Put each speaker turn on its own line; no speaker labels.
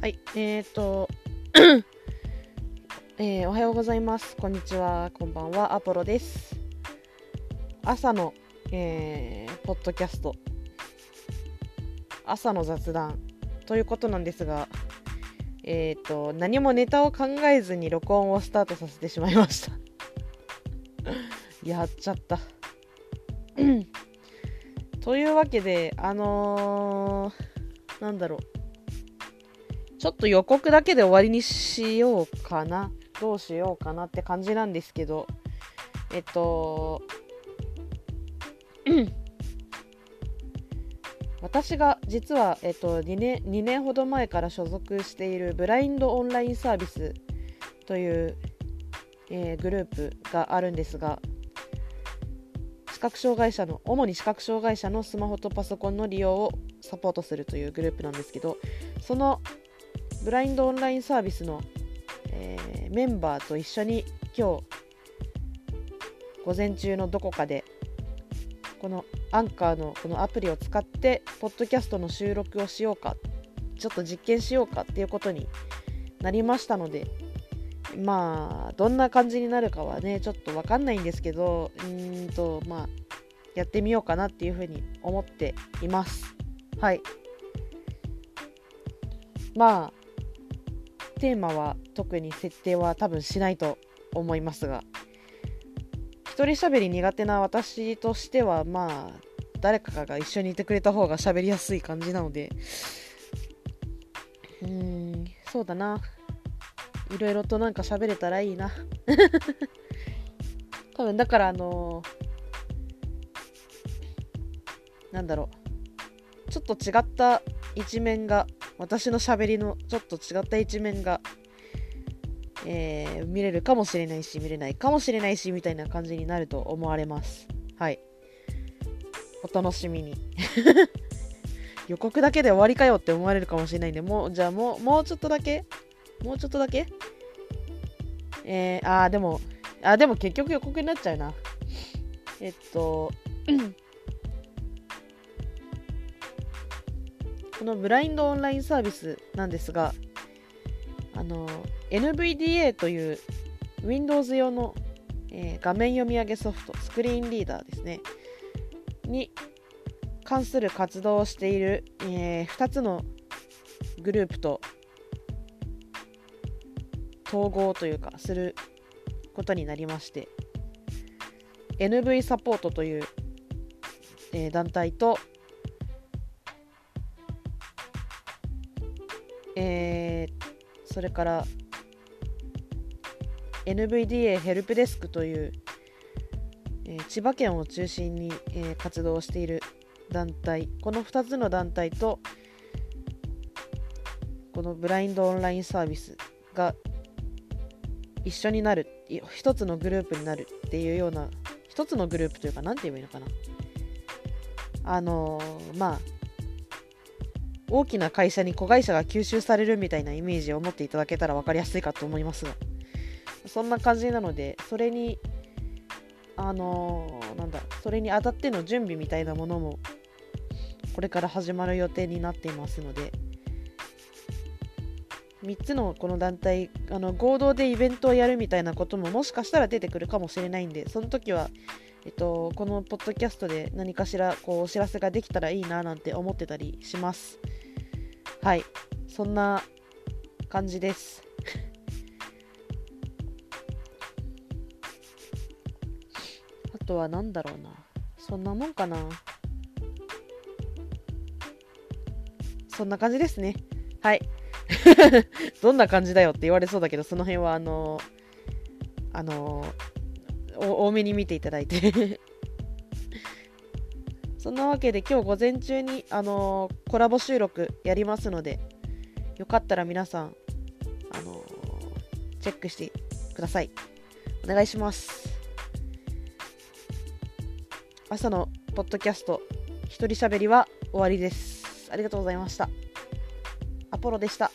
はい、えっ、と、えー、おはようございます。こんにちは。こんばんは。アポロです。朝の、えー、ポッドキャスト、朝の雑談ということなんですが、えっ、と、何もネタを考えずに録音をスタートさせてしまいました。やっちゃった。というわけで、あのー、なんだろう。ちょっと予告だけで終わりにしようかな。どうしようかなって感じなんですけど、えっと、私が実は、えっと、2, 年2年ほど前から所属しているブラインドオンラインサービスという、えー、グループがあるんですが、視覚障害者の、主に視覚障害者のスマホとパソコンの利用をサポートするというグループなんですけど、そのブラインドオンラインサービスの、えー、メンバーと一緒に今日午前中のどこかでこのアンカーのこのアプリを使ってポッドキャストの収録をしようかちょっと実験しようかっていうことになりましたのでまあどんな感じになるかはねちょっと分かんないんですけどうんとまあやってみようかなっていうふうに思っています。はい。まあテーマは特に設定は多分しないと思いますが一人喋り苦手な私としてはまあ誰かが一緒にいてくれた方が喋りやすい感じなのでうーんそうだな。いろいろとなんか喋れたらいいな。多分だからあのー、なんだろう。ちょっと違った一面が私のしゃべりのちょっと違った一面が、えー、見れるかもしれないし見れないかもしれないしみたいな感じになると思われます。はい。お楽しみに。予告だけで終わりかよって思われるかもしれないんでもうじゃあもうもうちょっとだけ？もうちょっとだけ？えー、あーでもあでも結局予告になっちゃうな。えっとこのブラインドオンラインサービスなんですが、あの、NVDA という Windows 用の、えー、画面読み上げソフト、スクリーンリーダーですね、に関する活動をしている、えー、2つのグループと統合というか、することになりまして、NV サポートという、えー、団体と、えー、それから NVDA ヘルプデスクという、えー、千葉県を中心に、えー、活動している団体この2つの団体とこのブラインドオンラインサービスが一緒になる一つのグループになるっていうような一つのグループというか何て言えばいいのかな。あのー、まあ大きな会社に子会社が吸収されるみたいなイメージを持っていただけたら分かりやすいかと思いますが。そんな感じなのでそれにあのー、なんだそれにあたっての準備みたいなものもこれから始まる予定になっていますので3つのこの団体あの合同でイベントをやるみたいなことももしかしたら出てくるかもしれないんでその時はえっと、このポッドキャストで何かしらこうお知らせができたらいいななんて思ってたりします。はい。そんな感じです。あとは何だろうな。そんなもんかな。そんな感じですね。はい。どんな感じだよって言われそうだけどその辺はあのー、あのー、多めに見ていただいて そんなわけで今日午前中に、あのー、コラボ収録やりますので、よかったら皆さん、あのー、チェックしてください。お願いします。朝のポッドキャスト、一人喋りは終わりです。ありがとうございました。アポロでした。